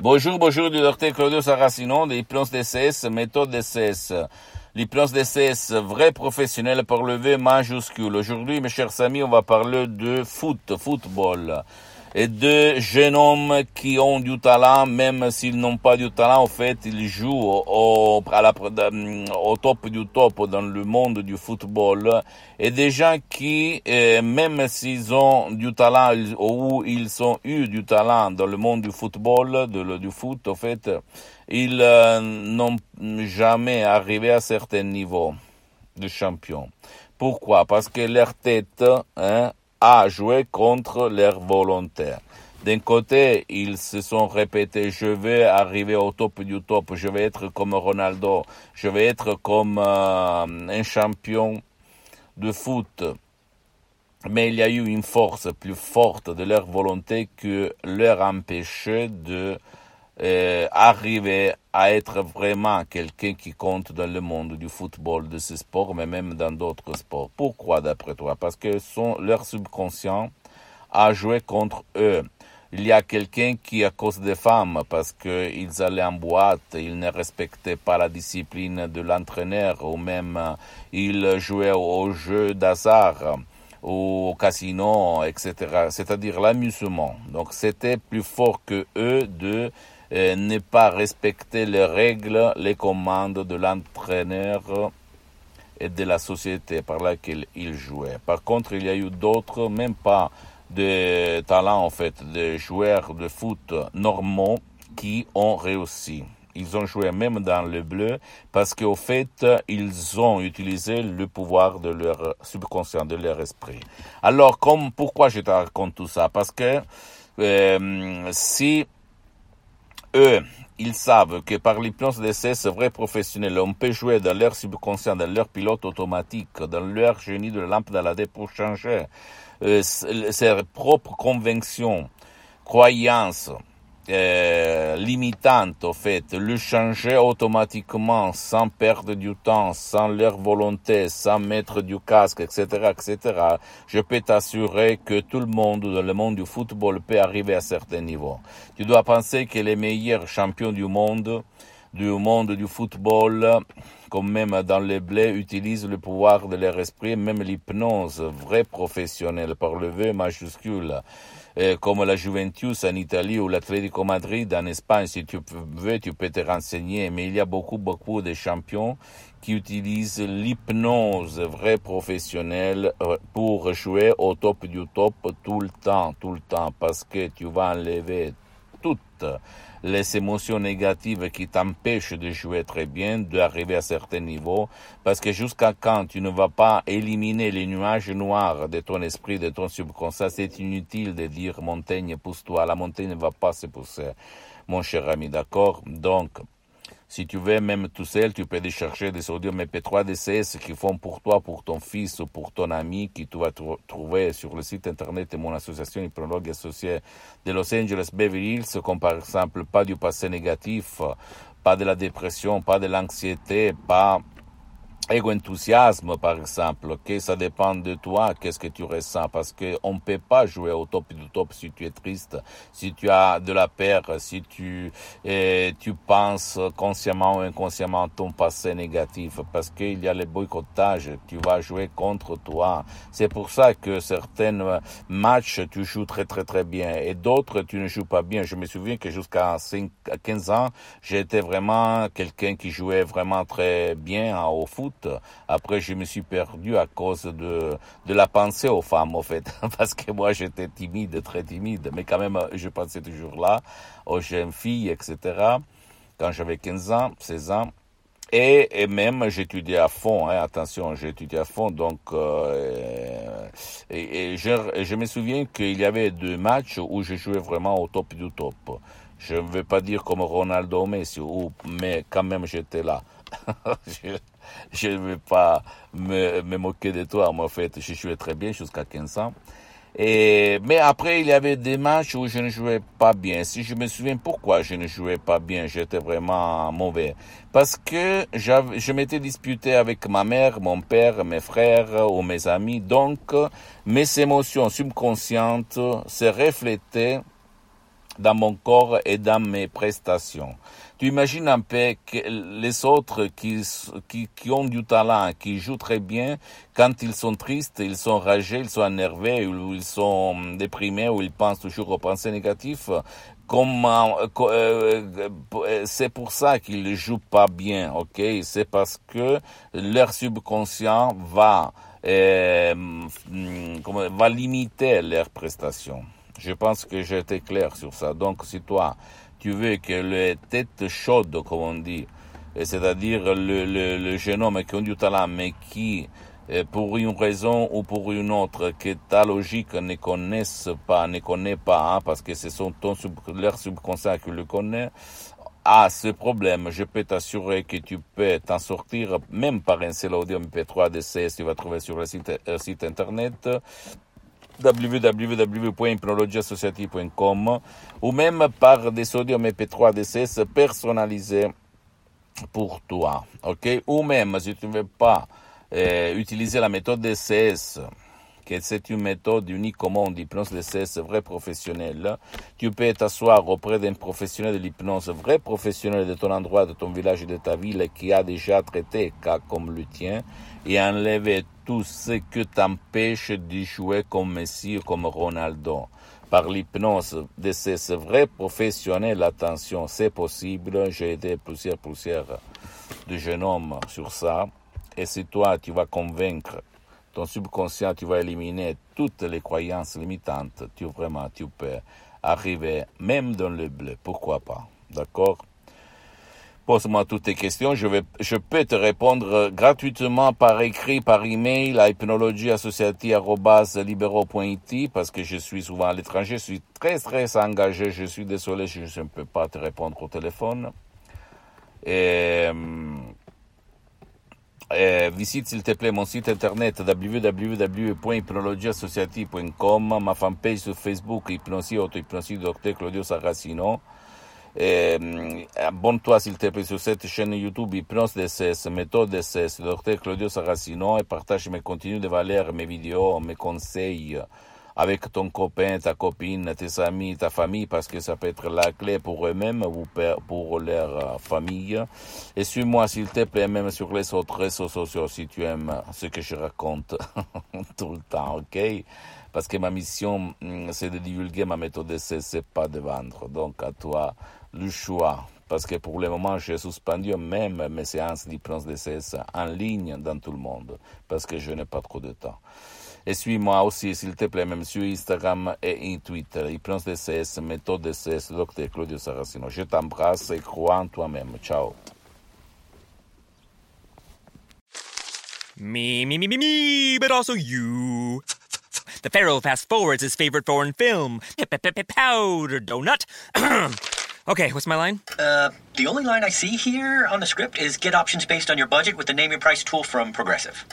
Bonjour, bonjour du docteur Claudio Saracino de l'hypnose DCS, méthode DCS. L'hypnose DCS, vrai professionnel par le V majuscule. Aujourd'hui, mes chers amis, on va parler de foot, football deux jeunes hommes qui ont du talent, même s'ils n'ont pas du talent, en fait, ils jouent au, à la, au top du top dans le monde du football. Et des gens qui, euh, même s'ils ont du talent ou ils ont eu du talent dans le monde du football, du foot, en fait, ils euh, n'ont jamais arrivé à certains niveaux de champion. Pourquoi? Parce que leur tête, hein, à jouer contre leur volonté. D'un côté, ils se sont répétés, je vais arriver au top du top, je vais être comme Ronaldo, je vais être comme euh, un champion de foot. Mais il y a eu une force plus forte de leur volonté que leur empêchait de euh, arriver à être vraiment quelqu'un qui compte dans le monde du football, de ce sport, mais même dans d'autres sports. Pourquoi d'après toi? Parce que son, leur subconscient a joué contre eux. Il y a quelqu'un qui, à cause des femmes, parce qu'ils allaient en boîte, ils ne respectaient pas la discipline de l'entraîneur, ou même euh, ils jouaient au jeu d'hasard, au casino, etc. C'est-à-dire l'amusement. Donc c'était plus fort que eux de ne pas respecter les règles, les commandes de l'entraîneur et de la société par laquelle il jouait. Par contre, il y a eu d'autres, même pas de talents en fait, de joueurs de foot normaux qui ont réussi. Ils ont joué même dans le bleu parce qu'au fait, ils ont utilisé le pouvoir de leur subconscient, de leur esprit. Alors, comme, pourquoi je te raconte tout ça? Parce que euh, si eux, ils savent que par l'hypnose d'essai, vrais professionnels, on peut jouer dans leur subconscient, dans leur pilote automatique, dans leur génie de lampe d'Aladin pour changer. Euh, ses propres convictions, croyances, euh, limitante, au fait, le changer automatiquement sans perdre du temps, sans leur volonté, sans mettre du casque, etc., etc., je peux t'assurer que tout le monde dans le monde du football peut arriver à certains niveaux. Tu dois penser que les meilleurs champions du monde, du monde du football, comme même dans les blés, utilisent le pouvoir de leur esprit, même l'hypnose, vrai professionnel, par le V majuscule. Eh, comme la Juventus en Italie ou l'Atlético Madrid en Espagne, si tu veux, tu peux te renseigner. Mais il y a beaucoup, beaucoup de champions qui utilisent l'hypnose vrai professionnelle euh, pour jouer au top du top tout le temps, tout le temps, parce que tu vas enlever les émotions négatives qui t'empêchent de jouer très bien, d'arriver à certains niveaux, parce que jusqu'à quand tu ne vas pas éliminer les nuages noirs de ton esprit, de ton subconscient, c'est inutile de dire montagne pousse-toi, la montagne ne va pas se pousser, mon cher ami, d'accord? Donc, si tu veux, même tout seul, tu peux chercher des audios MP3 DCS qui font pour toi, pour ton fils ou pour ton ami, qui tu vas trouver sur le site internet de mon association hypnologue associée de Los Angeles Beverly Hills, comme par exemple pas du passé négatif, pas de la dépression, pas de l'anxiété, pas Ego-enthousiasme, par exemple, que ça dépend de toi, qu'est-ce que tu ressens, parce que on peut pas jouer au top du top si tu es triste, si tu as de la peur, si tu eh, tu penses consciemment ou inconsciemment ton passé négatif, parce qu'il y a le boycottage, tu vas jouer contre toi. C'est pour ça que certains matchs tu joues très très très bien et d'autres tu ne joues pas bien. Je me souviens que jusqu'à 15 ans, j'étais vraiment quelqu'un qui jouait vraiment très bien au foot après, je me suis perdu à cause de, de la pensée aux femmes, en fait. Parce que moi, j'étais timide, très timide. Mais quand même, je pensais toujours là, aux jeunes filles, etc. Quand j'avais 15 ans, 16 ans. Et, et même j'étudiais à fond, hein, attention, j'étudiais à fond, donc euh, et, je, je, me souviens qu'il y avait deux matchs où je jouais vraiment au top du top. Je ne veux pas dire comme Ronaldo Messi, mais quand même j'étais là. je ne veux pas me, moquer de toi, moi en fait, je jouais très bien jusqu'à 15 ans. Et, mais après, il y avait des matchs où je ne jouais pas bien. Si je me souviens pourquoi je ne jouais pas bien, j'étais vraiment mauvais. Parce que je m'étais disputé avec ma mère, mon père, mes frères ou mes amis. Donc, mes émotions subconscientes se reflétaient dans mon corps et dans mes prestations. Tu imagines un peu que les autres qui, qui, qui, ont du talent, qui jouent très bien, quand ils sont tristes, ils sont ragés, ils sont énervés, ou ils sont déprimés, ou ils pensent toujours aux pensées négatives, comment euh, euh, c'est pour ça qu'ils ne jouent pas bien, ok? C'est parce que leur subconscient va euh, va limiter leurs prestations. Je pense que j'ai été clair sur ça. Donc, si toi, tu veux que les têtes chaudes, comme on dit, c'est-à-dire le, le, le, homme qui a du talent, mais qui, euh, pour une raison ou pour une autre, que ta logique ne connaissent pas, ne connaît pas, hein, parce que ce sont ton sub, leur subconscient qui le connaît, a ce problème, je peux t'assurer que tu peux t'en sortir, même par un seul audio MP3 DCS, tu vas trouver sur le site, euh, site internet, www.hypnologieassociative.com ou même par des audios MP3 DCS personnalisés pour toi. OK? Ou même, si tu ne veux pas euh, utiliser la méthode DCS, que c'est une méthode unique au monde d'hypnose DCS vrai professionnel, tu peux t'asseoir auprès d'un professionnel de l'hypnose vrai professionnel de ton endroit, de ton village de ta ville qui a déjà traité cas comme le tien et enlever tout ce que t'empêche de jouer comme Messi ou comme Ronaldo. Par l'hypnose de ces vrais professionnels, attention, c'est possible. J'ai aidé plusieurs, plusieurs de jeunes hommes sur ça. Et si toi, tu vas convaincre ton subconscient, tu vas éliminer toutes les croyances limitantes, tu vraiment, tu peux arriver même dans le bleu. Pourquoi pas? D'accord? Pose-moi toutes tes questions. Je, vais, je peux te répondre gratuitement par écrit, par email à hypnologieassociative.libero.it parce que je suis souvent à l'étranger. Je suis très, très engagé. Je suis désolé, je ne peux pas te répondre au téléphone. Et visite s'il te plaît mon site internet www.hypnologieassociative.com, ma fanpage sur Facebook, Hypnosie, Auto-Hypnosie, Dr. Claudio Saracino. Eh, Abonne-toi s'il te plaît sur cette chaîne YouTube Hypnose DSS, méthode DSS, Dr Claudio Saracino et partage mes contenus de valeur, mes vidéos, mes conseils avec ton copain, ta copine, tes amis, ta famille, parce que ça peut être la clé pour eux-mêmes ou pour leur famille. Et suis-moi, s'il te plaît, même sur les autres réseaux sociaux, si tu aimes ce que je raconte tout le temps, ok? Parce que ma mission, mm, c'est de divulguer ma méthode, c'est pas de vendre. Donc, à toi, le choix. Parce que pour le moment, j'ai suspendu même mes séances d'hypnose DCS en ligne dans tout le monde. Parce que je n'ai pas trop de temps. Et suis-moi aussi, s'il te plaît, même sur Instagram et Twitter. Hypnose DCS, méthode DCS, Dr. Claudio Saracino. Je t'embrasse et crois en toi-même. Ciao. Me, me, me, me, me, but also you. The Pharaoh fast forwards his favorite foreign film, Powder Donut. Okay, what's my line? Uh, the only line I see here on the script is get options based on your budget with the name your price tool from Progressive.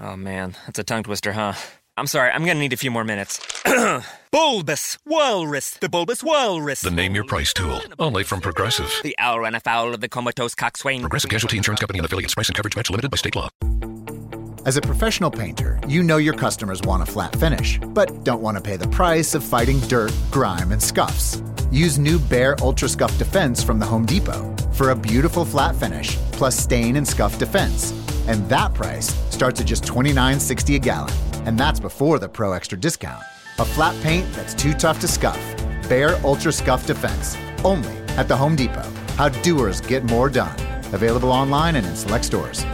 Oh man, that's a tongue twister, huh? I'm sorry, I'm gonna need a few more minutes. bulbous Walrus, the Bulbous Walrus. The name your price tool, only from Progressive. The owl ran afoul of the comatose coxswain. Progressive Casualty Insurance Company and affiliates. Price and coverage match limited by state law. As a professional painter, you know your customers want a flat finish, but don't want to pay the price of fighting dirt, grime, and scuffs. Use new Bare Ultra Scuff Defense from the Home Depot for a beautiful flat finish plus stain and scuff defense. And that price starts at just $29.60 a gallon. And that's before the Pro Extra discount. A flat paint that's too tough to scuff. Bare Ultra Scuff Defense. Only at the Home Depot. How doers get more done. Available online and in select stores.